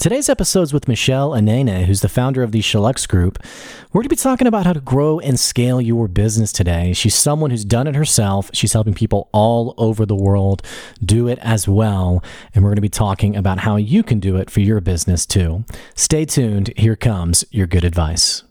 Today's episode is with Michelle Anene, who's the founder of the Shalux Group. We're going to be talking about how to grow and scale your business today. She's someone who's done it herself. She's helping people all over the world do it as well. And we're going to be talking about how you can do it for your business too. Stay tuned. Here comes your good advice.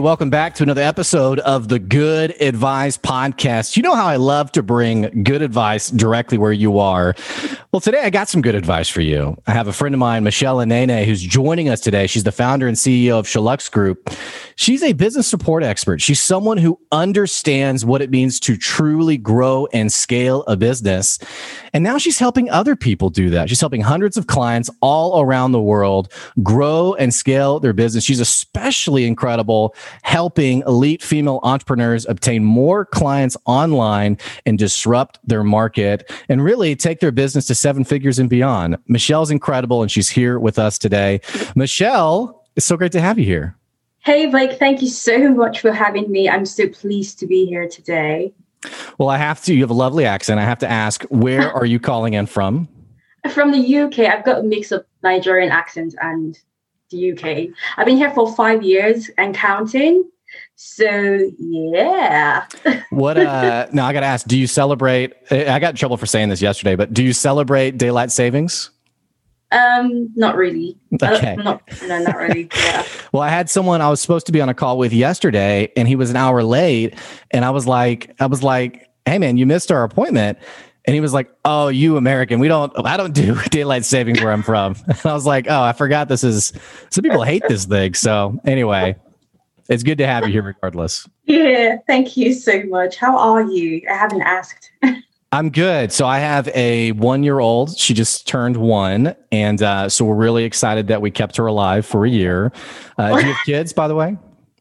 Welcome back to another episode of the Good Advice Podcast. You know how I love to bring good advice directly where you are. Well, today I got some good advice for you. I have a friend of mine, Michelle Anene, who's joining us today. She's the founder and CEO of Shalux Group. She's a business support expert. She's someone who understands what it means to truly grow and scale a business. And now she's helping other people do that. She's helping hundreds of clients all around the world grow and scale their business. She's especially incredible helping elite female entrepreneurs obtain more clients online and disrupt their market and really take their business to seven figures and beyond. Michelle's incredible and she's here with us today. Michelle, it's so great to have you here. Hey, Blake, thank you so much for having me. I'm so pleased to be here today. Well, I have to, you have a lovely accent. I have to ask, where are you calling in from? From the UK. I've got a mix of Nigerian accent and the UK. I've been here for five years and counting. So yeah. what uh now I gotta ask, do you celebrate I got in trouble for saying this yesterday, but do you celebrate daylight savings? Um, not really. Okay. Uh, not, no, not really. Yeah. well, I had someone I was supposed to be on a call with yesterday, and he was an hour late, and I was like, I was like, hey man, you missed our appointment. And he was like, "Oh, you American, we don't. I don't do daylight savings where I'm from." And I was like, "Oh, I forgot this is. Some people hate this thing." So anyway, it's good to have you here, regardless. Yeah, thank you so much. How are you? I haven't asked. I'm good. So I have a one year old. She just turned one. And uh, so we're really excited that we kept her alive for a year. Uh, do you have kids, by the way?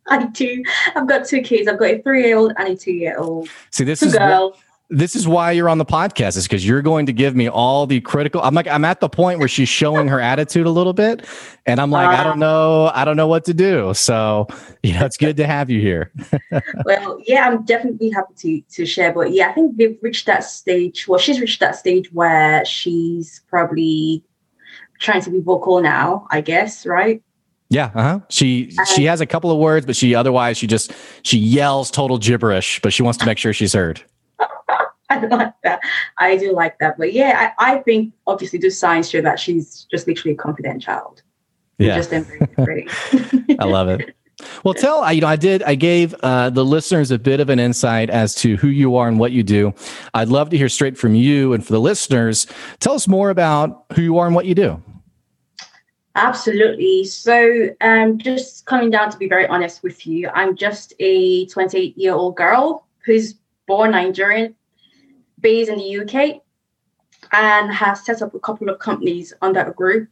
I do. I've got two kids. I've got a three year old and a two year old. See, this is girl. What, this is why you're on the podcast is because you're going to give me all the critical i'm like i'm at the point where she's showing her attitude a little bit and i'm like uh, i don't know i don't know what to do so you know it's good to have you here well yeah i'm definitely happy to to share but yeah i think we've reached that stage well she's reached that stage where she's probably trying to be vocal now i guess right yeah, uh-huh. She she has a couple of words, but she otherwise she just she yells total gibberish, but she wants to make sure she's heard. I like that. I do like that. But yeah, I, I think obviously the signs show that she's just literally a confident child. Yeah. Just I love it. Well, tell you know I did I gave uh, the listeners a bit of an insight as to who you are and what you do. I'd love to hear straight from you and for the listeners, tell us more about who you are and what you do. Absolutely. So, um, just coming down to be very honest with you, I'm just a 28 year old girl who's born Nigerian, based in the UK and has set up a couple of companies under a group.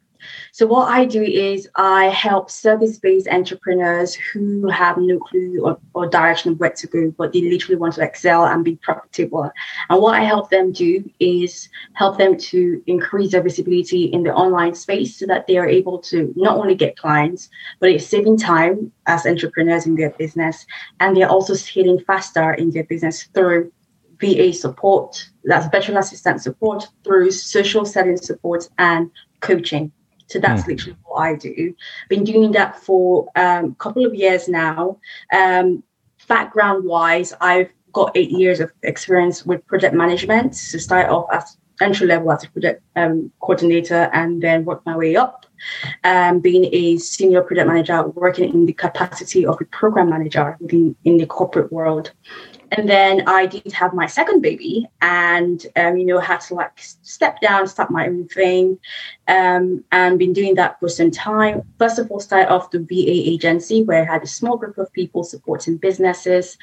So what I do is I help service-based entrepreneurs who have no clue or, or, direction of where to go, but they literally want to excel and be profitable. And what I help them do is help them to increase their visibility in the online space so that they are able to not only get clients, but it's saving time as entrepreneurs in their business, and they're also scaling faster in their business through VA support, that's virtual assistant support through social selling support and coaching. So that's mm. literally what I do. Been doing that for um, a couple of years now. Um, background wise, I've got eight years of experience with project management. So start off as entry level as a project um, coordinator and then work my way up. Um, being a senior project manager, working in the capacity of a program manager within in the corporate world. And then I did have my second baby, and um, you know had to like step down, start my own thing, um, and been doing that for some time. First of all, started off the VA agency where I had a small group of people supporting businesses,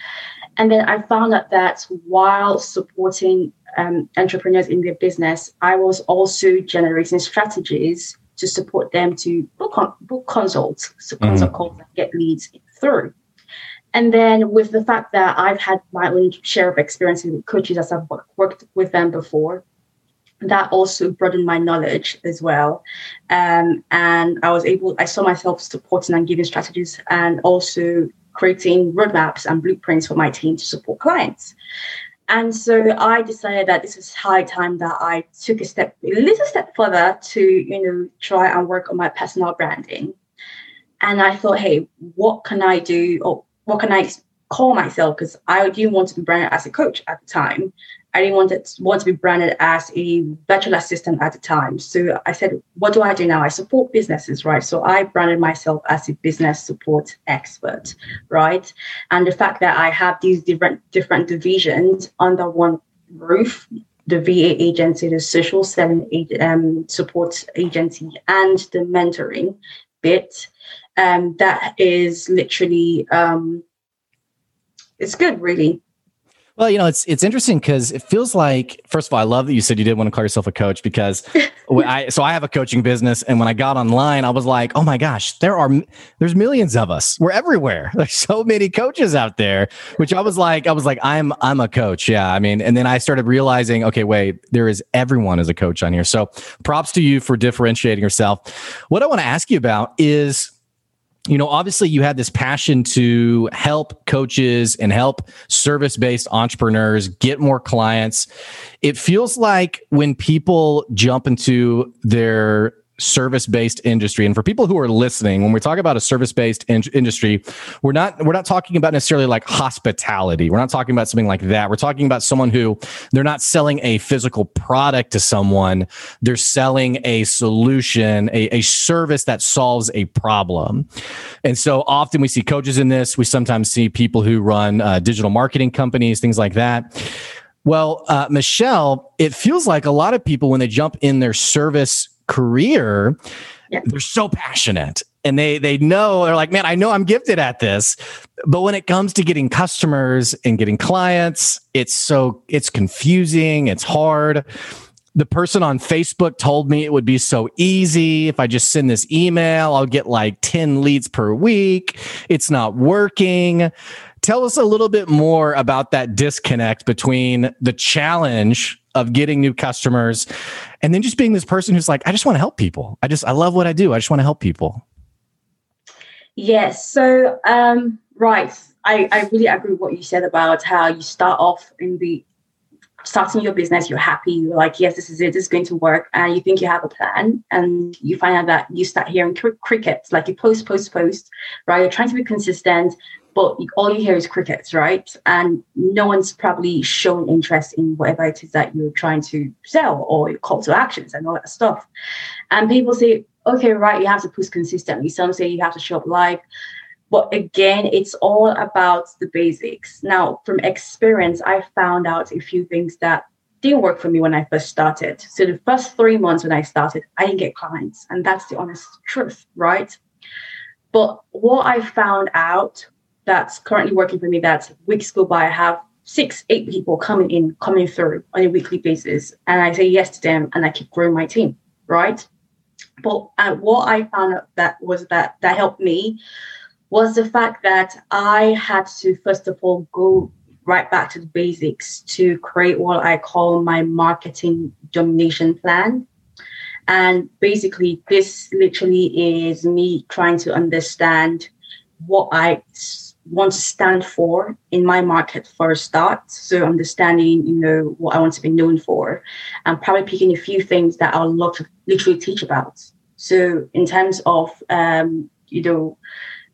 and then I found out that while supporting um, entrepreneurs in their business, I was also generating strategies to support them to book on, book consults, so mm-hmm. calls, and get leads through. And then with the fact that I've had my own share of experience with coaches as I've worked with them before, that also broadened my knowledge as well. Um, and I was able, I saw myself supporting and giving strategies and also creating roadmaps and blueprints for my team to support clients. And so I decided that this was high time that I took a step, a little step further to, you know, try and work on my personal branding. And I thought, hey, what can I do what can I call myself? Because I didn't want to be branded as a coach at the time. I didn't want to, want to be branded as a virtual assistant at the time. So I said, what do I do now? I support businesses, right? So I branded myself as a business support expert, right? And the fact that I have these different different divisions under one roof, the VA agency, the social selling um, support agency, and the mentoring bit, um, that is literally um, it's good, really. Well, you know, it's it's interesting because it feels like first of all, I love that you said you did want to call yourself a coach because I so I have a coaching business, and when I got online, I was like, oh my gosh, there are there's millions of us. We're everywhere. There's so many coaches out there. Which I was like, I was like, I'm I'm a coach. Yeah, I mean, and then I started realizing, okay, wait, there is everyone as a coach on here. So props to you for differentiating yourself. What I want to ask you about is you know, obviously you had this passion to help coaches and help service based entrepreneurs get more clients. It feels like when people jump into their service based industry. And for people who are listening when we talk about a service based in- industry we're not we're not talking about necessarily like hospitality. We're not talking about something like that. We're talking about someone who they're not selling a physical product to someone. They're selling a solution a, a service that solves a problem. And so often we see coaches in this. We sometimes see people who run uh, digital marketing companies things like that. Well, uh, Michelle, it feels like a lot of people when they jump in their service career, yeah. they're so passionate and they they know they're like, man, I know I'm gifted at this. But when it comes to getting customers and getting clients, it's so it's confusing, it's hard. The person on Facebook told me it would be so easy if I just send this email, I'll get like 10 leads per week. It's not working. Tell us a little bit more about that disconnect between the challenge of getting new customers and then just being this person who's like i just want to help people. I just i love what i do. I just want to help people. Yes. So um right. I i really agree with what you said about how you start off in the starting your business you're happy you're like yes this is it. This is going to work. And you think you have a plan and you find out that you start hearing cr- crickets like you post post post right? You're trying to be consistent but all you hear is crickets, right? And no one's probably showing interest in whatever it is that you're trying to sell or your call to actions and all that stuff. And people say, okay, right, you have to post consistently. Some say you have to show up live. But again, it's all about the basics. Now, from experience, I found out a few things that didn't work for me when I first started. So the first three months when I started, I didn't get clients. And that's the honest truth, right? But what I found out that's currently working for me that weeks go by, I have six, eight people coming in, coming through on a weekly basis. And I say yes to them and I keep growing my team, right? But uh, what I found that was that that helped me was the fact that I had to first of all go right back to the basics to create what I call my marketing domination plan. And basically, this literally is me trying to understand what I want to stand for in my market for a start. So understanding, you know, what I want to be known for, and probably picking a few things that I would love to literally teach about. So in terms of, um, you know,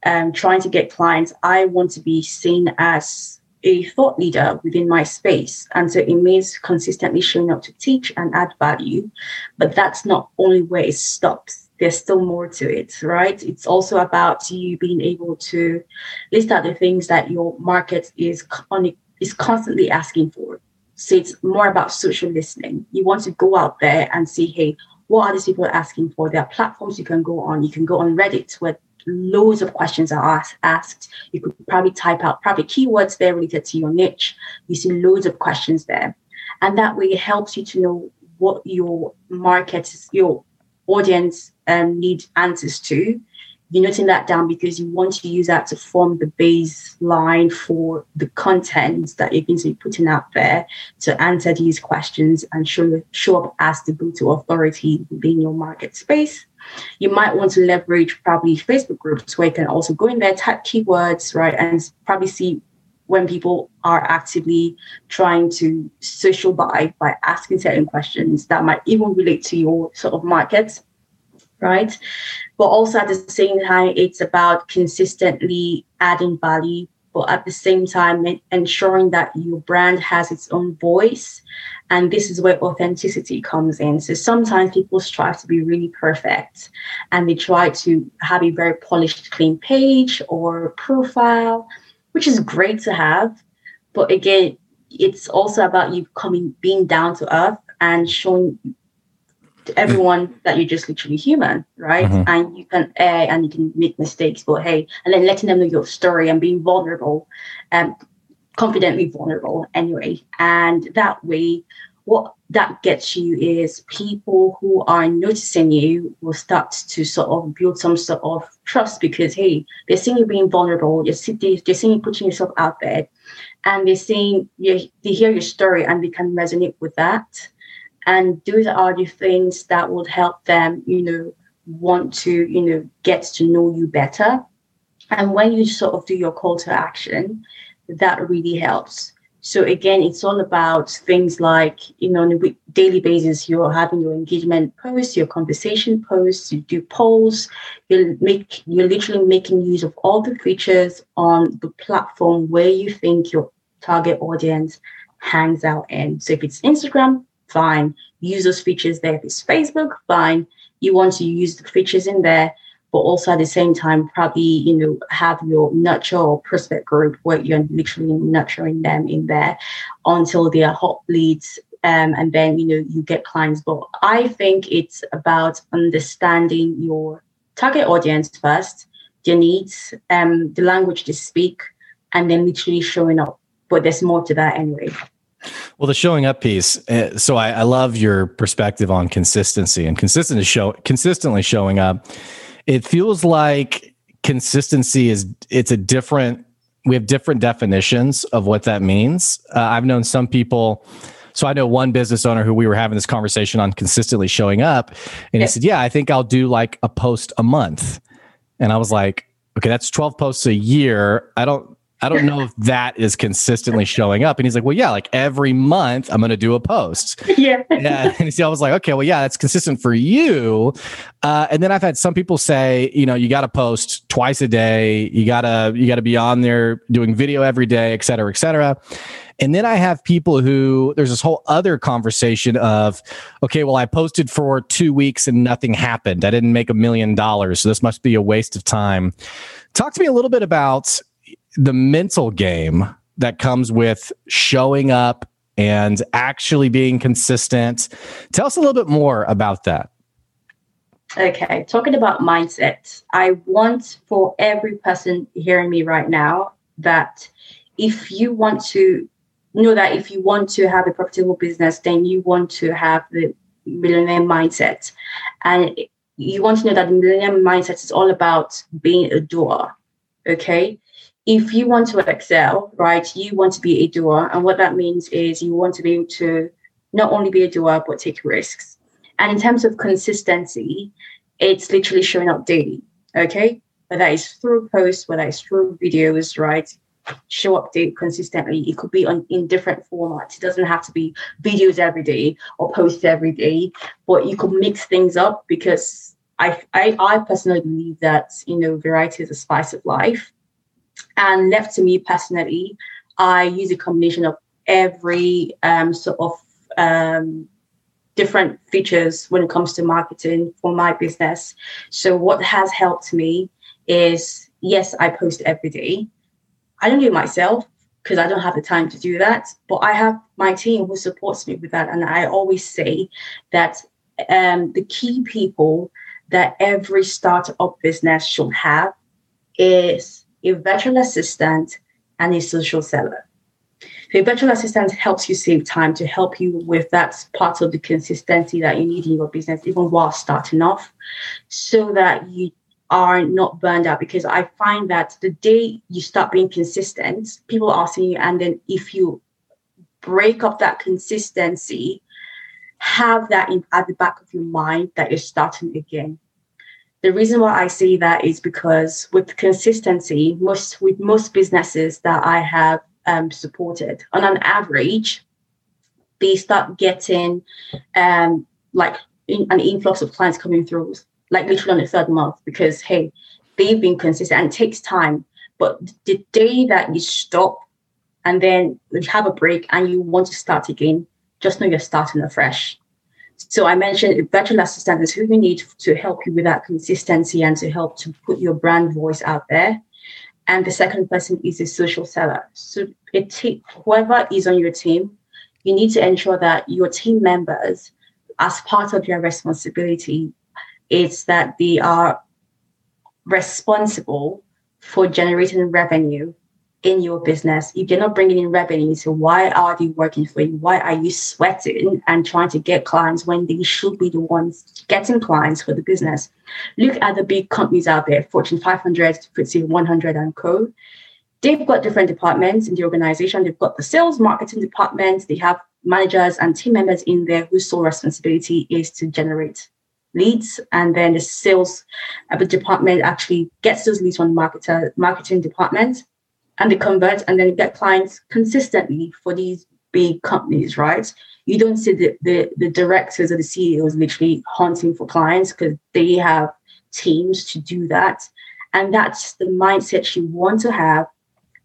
um, trying to get clients, I want to be seen as a thought leader within my space. And so it means consistently showing up to teach and add value. But that's not only where it stops there's still more to it, right? It's also about you being able to list out the things that your market is on, is constantly asking for. So it's more about social listening. You want to go out there and see, hey, what are these people asking for? There are platforms you can go on. You can go on Reddit where loads of questions are asked. You could probably type out probably keywords there related to your niche. You see loads of questions there. And that way it helps you to know what your market, is. your audience um, need answers to you're noting that down because you want to use that to form the baseline for the content that you're going to be putting out there to answer these questions and show, show up as the go-to authority within your market space. You might want to leverage probably Facebook groups where you can also go in there, type keywords, right, and probably see when people are actively trying to social buy by asking certain questions that might even relate to your sort of market right? But also at the same time, it's about consistently adding value, but at the same time, ensuring that your brand has its own voice. And this is where authenticity comes in. So sometimes people strive to be really perfect and they try to have a very polished, clean page or profile, which is great to have. But again, it's also about you coming, being down to earth and showing to everyone that you're just literally human, right? Mm-hmm. And you can err and you can make mistakes, but hey, and then letting them know your story and being vulnerable, and um, confidently vulnerable anyway. And that way, what that gets you is people who are noticing you will start to sort of build some sort of trust because hey, they're seeing you being vulnerable, they're, they're seeing you putting yourself out there, and they're seeing you, they hear your story and they can resonate with that. And those are the things that would help them you know want to you know get to know you better. And when you sort of do your call to action that really helps so again it's all about things like you know on a daily basis you're having your engagement posts your conversation posts you do polls you make you're literally making use of all the features on the platform where you think your target audience hangs out in so if it's instagram fine. Use those features there. If it's Facebook, fine. You want to use the features in there, but also at the same time, probably, you know, have your nurture or prospect group where you're literally nurturing them in there until they are hot leads. Um, and then, you know, you get clients. But I think it's about understanding your target audience first, their needs, um, the language they speak, and then literally showing up. But there's more to that anyway. Well, the showing up piece. Uh, so I, I, love your perspective on consistency and consistent show consistently showing up. It feels like consistency is it's a different. We have different definitions of what that means. Uh, I've known some people. So I know one business owner who we were having this conversation on consistently showing up, and he said, "Yeah, I think I'll do like a post a month," and I was like, "Okay, that's twelve posts a year. I don't." I don't know if that is consistently showing up. And he's like, well, yeah, like every month I'm going to do a post. Yeah. yeah. And so I was like, okay, well, yeah, that's consistent for you. Uh, and then I've had some people say, you know, you got to post twice a day. You gotta, you gotta be on there doing video every day, et cetera, et cetera. And then I have people who there's this whole other conversation of, okay, well, I posted for two weeks and nothing happened. I didn't make a million dollars. So this must be a waste of time. Talk to me a little bit about the mental game that comes with showing up and actually being consistent. Tell us a little bit more about that. Okay, talking about mindset, I want for every person hearing me right now that if you want to know that if you want to have a profitable business, then you want to have the millionaire mindset. And you want to know that the millionaire mindset is all about being a doer. Okay if you want to excel, right, you want to be a doer. And what that means is you want to be able to not only be a doer, but take risks. And in terms of consistency, it's literally showing up daily. Okay. Whether it's through posts, whether it's through videos, right? Show up daily consistently. It could be on in different formats. It doesn't have to be videos every day or posts every day, but you could mix things up because I, I, I personally believe that you know variety is a spice of life and left to me personally, I use a combination of every um, sort of um, different features when it comes to marketing for my business. So, what has helped me is yes, I post every day. I don't do it myself. because I don't have the time to do that. But I have my team who supports me with that. And I always say that um, the key people that every startup business should have is a virtual assistant and a social seller. The virtual assistant helps you save time to help you with that part of the consistency that you need in your business, even while starting off, so that you are not burned out. Because I find that the day you start being consistent, people are seeing you. And then if you break up that consistency, have that in, at the back of your mind that you're starting again. The reason why I say that is because with consistency, most with most businesses that I have um, supported, on an average, they start getting um, like in, an influx of clients coming through, like literally on the third month, because hey, they've been consistent and it takes time. But the day that you stop and then you have a break and you want to start again, just know you're starting afresh. So I mentioned virtual assistant is who you need to help you with that consistency and to help to put your brand voice out there. And the second person is a social seller. So take whoever is on your team, you need to ensure that your team members, as part of your responsibility, is that they are responsible for generating revenue in your business. If you're not bringing in revenue, so why are they working for you? Why are you sweating and trying to get clients when they should be the ones getting clients for the business? Look at the big companies out there, Fortune 500, FTSE 100 and co. They've got different departments in the organization. They've got the sales marketing department. They have managers and team members in there whose sole responsibility is to generate leads and then the sales uh, department actually gets those leads from the marketer marketing department and they convert and then get clients consistently for these big companies, right? You don't see the, the, the directors or the CEOs literally hunting for clients because they have teams to do that. And that's the mindset you want to have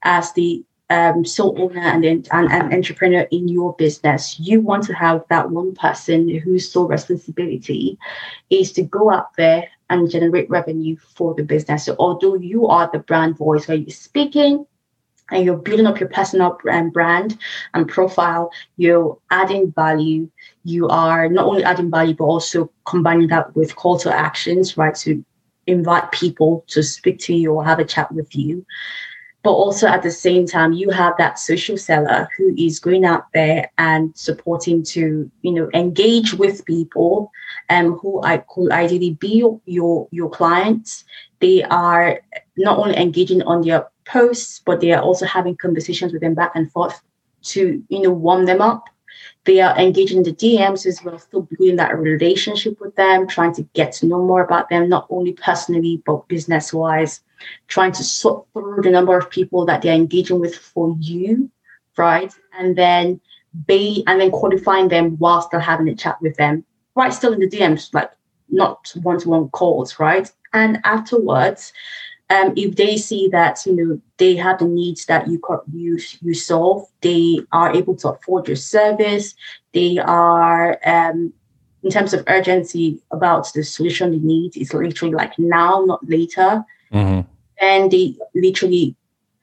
as the um, sole owner and, and, and entrepreneur in your business. You want to have that one person whose sole responsibility is to go out there and generate revenue for the business. So although you are the brand voice where you're speaking, and you're building up your personal um, brand and profile, you're adding value. You are not only adding value, but also combining that with call to actions, right? To invite people to speak to you or have a chat with you. But also at the same time, you have that social seller who is going out there and supporting to, you know, engage with people um, who I could ideally be your, your, your clients. They are not only engaging on their posts, but they are also having conversations with them back and forth to, you know, warm them up. They are engaging in the DMs as well, still building that relationship with them, trying to get to know more about them, not only personally, but business wise, trying to sort through the number of people that they're engaging with for you, right? And then be and then qualifying them whilst they're having a chat with them, right? Still in the DMs, like not one-to-one calls, right? And afterwards, um, if they see that you know they have the needs that you you you solve, they are able to afford your service. They are um, in terms of urgency about the solution they need. It's literally like now, not later. Mm-hmm. And they literally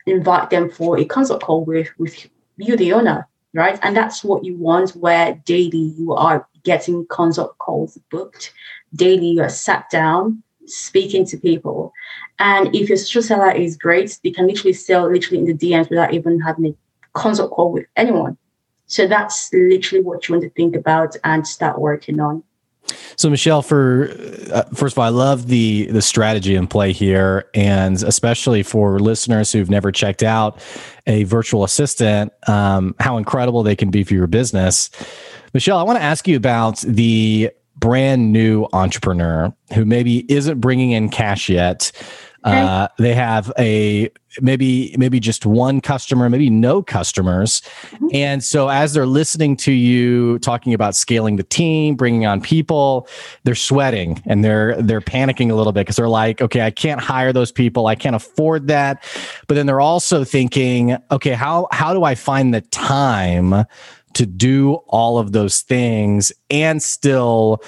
invite them for a consult call with with you, the owner, right? And that's what you want, where daily you are getting consult calls booked. Daily, you are sat down speaking to people. And if your social seller is great, they can literally sell literally in the DMs without even having a consult call with anyone. So that's literally what you want to think about and start working on. So Michelle, for uh, first of all, I love the the strategy in play here, and especially for listeners who've never checked out a virtual assistant, um, how incredible they can be for your business. Michelle, I want to ask you about the brand new entrepreneur who maybe isn't bringing in cash yet. Uh, they have a maybe maybe just one customer, maybe no customers, mm-hmm. and so as they're listening to you talking about scaling the team, bringing on people, they're sweating and they're they're panicking a little bit because they're like, okay, I can't hire those people, I can't afford that, but then they're also thinking, okay, how how do I find the time to do all of those things and still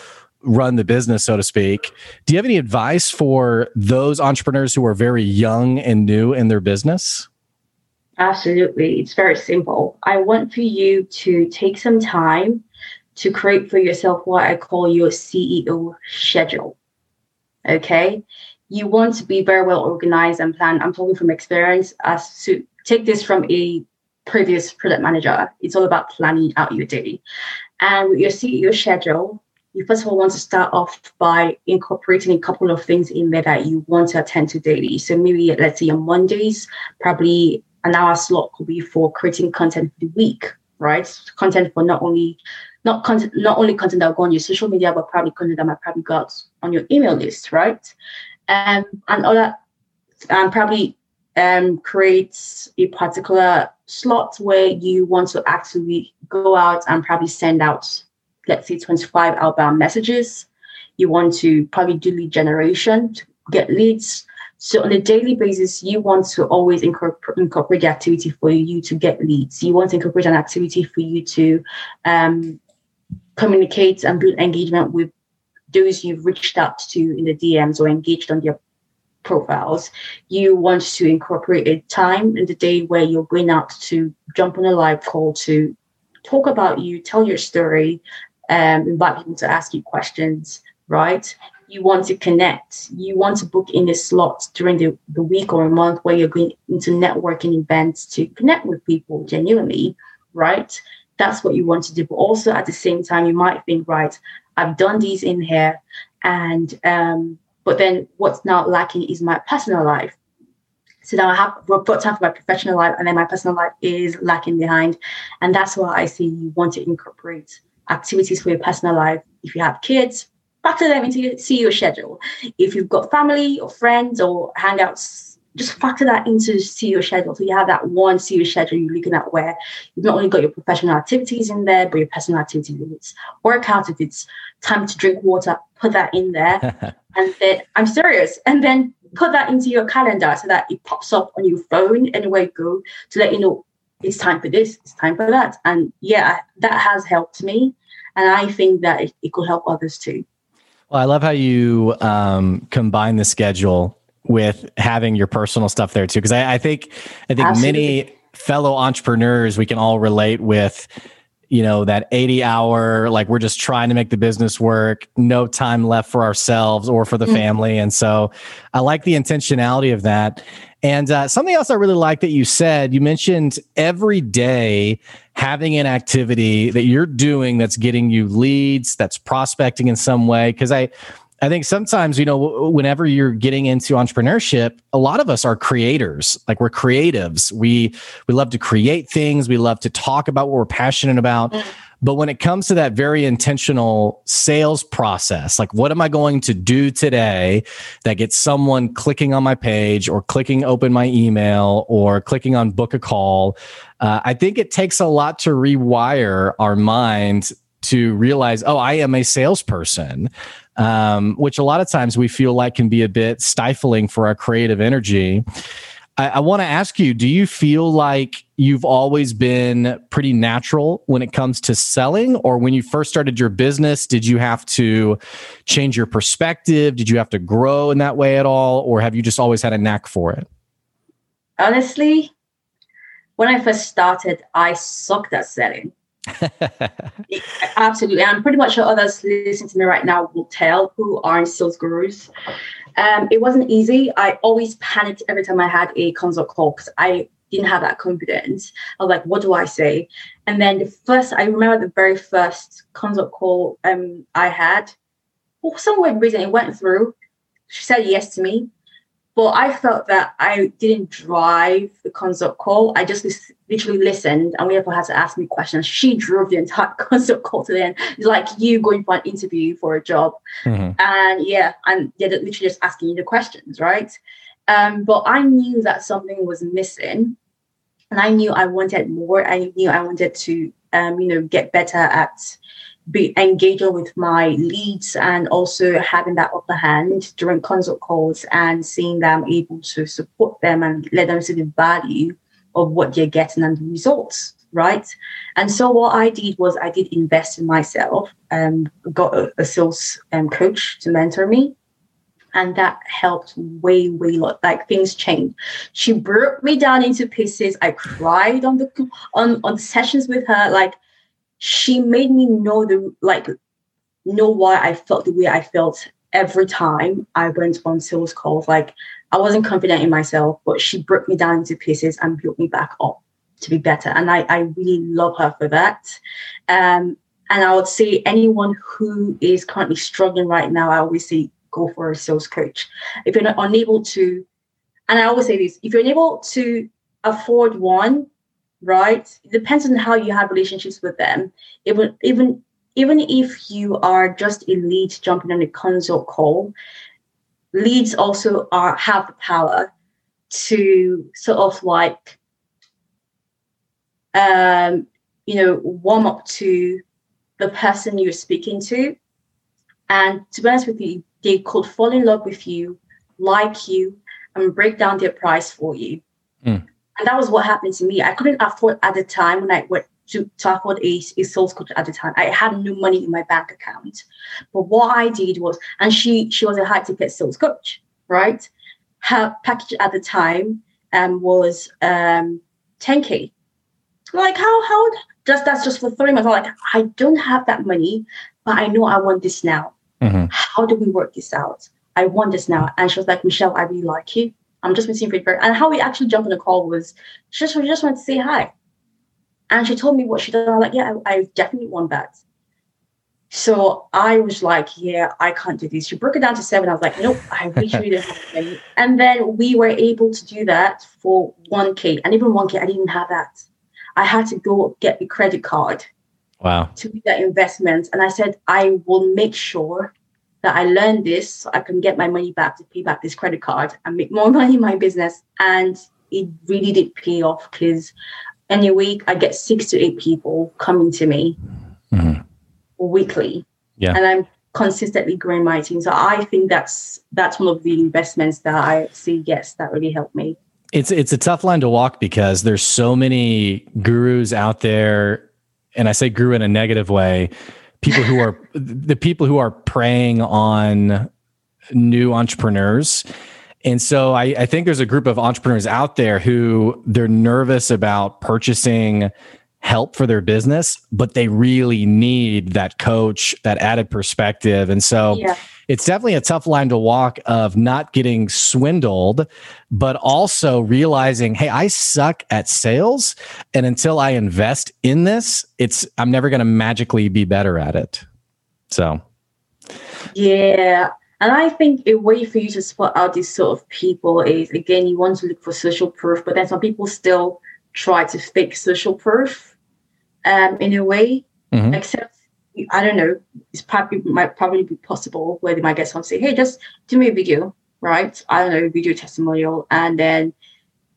run the business, so to speak. Do you have any advice for those entrepreneurs who are very young and new in their business? Absolutely. It's very simple. I want for you to take some time to create for yourself what I call your CEO schedule. Okay. You want to be very well organized and planned. I'm talking from experience uh, as to take this from a previous product manager. It's all about planning out your day. And with your CEO schedule, you first of all want to start off by incorporating a couple of things in there that you want to attend to daily. So maybe let's say on Mondays, probably an hour slot could be for creating content for the week, right? Content for not only not content, not only content that will go on your social media, but probably content that might probably go on your email list, right? Um, and other, and probably um, create a particular slot where you want to actually go out and probably send out, let's say, 25 outbound messages. You want to probably do lead generation to get leads. So on a daily basis, you want to always incorporate, incorporate the activity for you to get leads. You want to incorporate an activity for you to um, communicate and build engagement with those you've reached out to in the DMs or engaged on their profiles. You want to incorporate a time in the day where you're going out to jump on a live call to talk about you, tell your story, um, invite people to ask you questions, right? You want to connect. You want to book in a slot during the, the week or a month where you're going into networking events to connect with people genuinely, right? that's what you want to do. But also at the same time, you might think, right, I've done these in here, and um, but then what's now lacking is my personal life. So now I have got time for my professional life, and then my personal life is lacking behind, and that's why I see you want to incorporate activities for your personal life. If you have kids, factor them into your CEO schedule. If you've got family or friends or hangouts just factor that into your schedule. So you have that one CEO schedule you're looking at where you've not only got your professional activities in there, but your personal activities. limits. Work out if it's time to drink water, put that in there. and then I'm serious. And then put that into your calendar so that it pops up on your phone anywhere you go to let you know it's time for this, it's time for that. And yeah, that has helped me. And I think that it, it could help others too. Well, I love how you um, combine the schedule with having your personal stuff there too because I, I, think i think Absolutely. many fellow entrepreneurs we can all relate with you know that 80 hour like we're just trying to make the business work no time left for ourselves or for the mm-hmm. family. And so i like the intentionality of that. And uh, something else i really like that you said you mentioned every day having an activity that you're doing that's getting you leads that's prospecting in some way. Because i I think sometimes, you know, whenever you're getting into entrepreneurship, a lot of us are creators. Like we're creatives. We we love to create things. We love to talk about what we're passionate about. Mm. But when it comes to that very intentional sales process, like what am I going to do today that gets someone clicking on my page or clicking open my email or clicking on book a call? Uh, I think it takes a lot to rewire our mind to realize, oh, I am a salesperson um, which a lot of times we feel like can be a bit stifling for our creative energy. I, I want to ask you do you feel like you've always been pretty natural when it comes to selling? Or when you first started your business, did you have to change your perspective? Did you have to grow in that way at all? Or have you just always had a knack for it? Honestly, when I first started, I sucked at selling. Absolutely. And pretty much sure others listening to me right now will tell who aren't sales gurus. Um, it wasn't easy. I always panicked every time I had a consult call because I didn't have that confidence. I was like, what do I say? And then the first, I remember the very first consult call um, I had, for some weird reason, it went through. She said yes to me. But I felt that I didn't drive the consult call. I just literally listened, and Weirful had to ask me questions. She drove the entire consult call to the end. It's like you going for an interview for a job, mm-hmm. and yeah, and they're literally just asking you the questions, right? Um, but I knew that something was missing, and I knew I wanted more. I knew I wanted to, um, you know, get better at be engaging with my leads and also having that upper hand during consult calls and seeing them able to support them and let them see the value of what they're getting and the results right? And so what i did was i did invest in myself and um, got a, a sales um, coach to mentor me and that helped way way lot like things changed she broke me down into pieces. I cried on the on on sessions with her like she made me know the like know why i felt the way i felt every time i went on sales calls. Like i wasn't confident in myself but she broke me down into pieces and built me back up to be better. And i i really love her for that. Um and I would say anyone who is currently struggling right now, I always say go for a sales coach. If you're not unable to, and I always say this, if you're unable to afford one, right? It depends on how you have relationships with them. Even even even if you are just a lead jumping on a consult call, leads also are have the power to sort of like um you know warm up to the person you're speaking to and to be honest with you they could fall in love with you, like you, and break down their price for you. Mm. And that was what happened to me. I couldn't afford at the time when I went to, to afford a, a sales coach at the time. I had no money in my bank account. But what I did was, and she she was a high ticket sales coach, right? Her package at the time um, was um, 10k. Like how how just that's just for three months. I'm like, I don't have that money, but I know I want this now. Mm-hmm. How do we work this out? I want this now. And she was like, Michelle, I really like you. I'm just missing feedback. And how we actually jumped on the call was she just, she just wanted to say hi. And she told me what she did. I'm like, yeah, I, I definitely want that. So I was like, yeah, I can't do this. She broke it down to seven. I was like, nope, I really, really have And then we were able to do that for 1K. And even 1K, I didn't have that. I had to go get the credit card Wow. To be that investment. And I said, I will make sure that I learned this so I can get my money back to pay back this credit card and make more money in my business. And it really did pay off because any week I get six to eight people coming to me mm-hmm. weekly. Yeah. And I'm consistently growing my team. So I think that's that's one of the investments that I see, yes, that really helped me. It's it's a tough line to walk because there's so many gurus out there and I say guru in a negative way, people who are the people who are preying on new entrepreneurs. And so I, I, think there's a group of entrepreneurs out there who they're nervous about purchasing help for their business, but they really need that coach, that added perspective. And so yeah it's definitely a tough line to walk of not getting swindled, but also realizing, hey, I suck at sales. And until I invest in this, it's I'm never gonna magically be better at it. So yeah. And I think a way for you to spot out these sort of people is again, you want to look for social proof, but then some people still try to fake social proof um, in a way. Mm-hmm. Except I don't know, it's probably might probably be possible where they might get someone say, hey, just do me a video, right? I don't know, video testimonial. And then,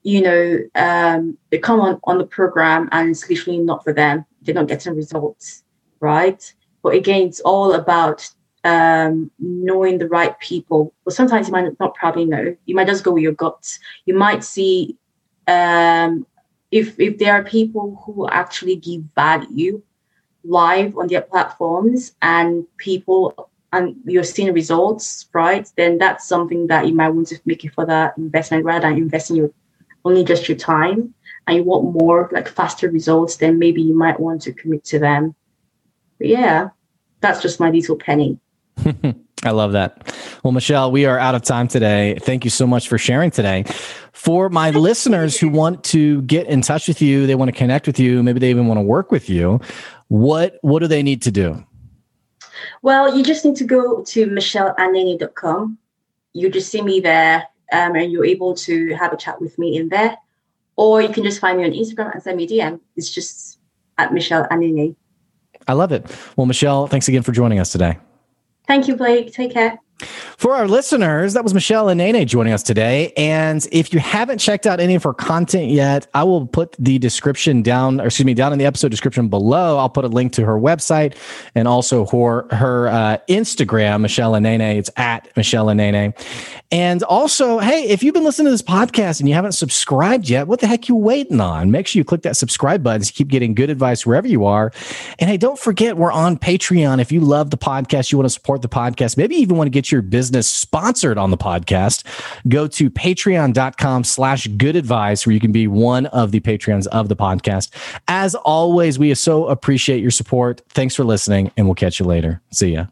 you know, um, they come on, on the program and it's literally not for them. They're not getting results, right? But again, it's all about um, knowing the right people. But sometimes you might not probably know. You might just go with your guts. You might see um, if if there are people who actually give value live on their platforms and people and you're seeing results, right? Then that's something that you might want to make it for that investment rather than investing your only just your time and you want more like faster results, then maybe you might want to commit to them. But yeah, that's just my little penny. I love that. Well, Michelle, we are out of time today. Thank you so much for sharing today. For my listeners who want to get in touch with you, they want to connect with you, maybe they even want to work with you, what what do they need to do? Well, you just need to go to michelleanene.com. You just see me there, um, and you're able to have a chat with me in there. Or you can just find me on Instagram and send me a DM. It's just at Michelle. I love it. Well, Michelle, thanks again for joining us today. Thank you, Blake. Take care. For our listeners, that was Michelle Anene joining us today. And if you haven't checked out any of her content yet, I will put the description down, or excuse me, down in the episode description below. I'll put a link to her website and also her her uh, Instagram, Michelle Anene. It's at Michelle Anene. And also, hey, if you've been listening to this podcast and you haven't subscribed yet, what the heck you waiting on? Make sure you click that subscribe button to keep getting good advice wherever you are. And hey, don't forget we're on Patreon. If you love the podcast, you want to support the podcast, maybe even want to get your business business sponsored on the podcast, go to patreon.com slash good advice where you can be one of the Patreons of the podcast. As always, we so appreciate your support. Thanks for listening, and we'll catch you later. See ya.